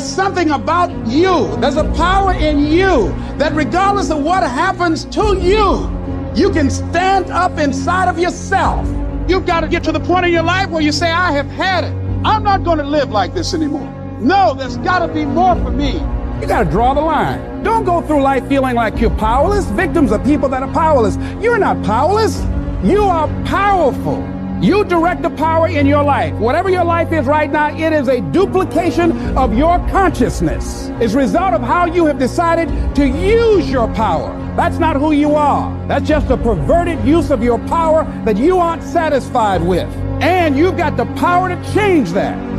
There's something about you. There's a power in you that regardless of what happens to you, you can stand up inside of yourself. You've got to get to the point in your life where you say, I have had it. I'm not going to live like this anymore. No, there's got to be more for me. You got to draw the line. Don't go through life feeling like you're powerless. Victims are people that are powerless. You're not powerless. You are powerful. You direct the power in your life. Whatever your life is right now, it is a duplication of your consciousness. It's a result of how you have decided to use your power. That's not who you are. That's just a perverted use of your power that you aren't satisfied with. And you've got the power to change that.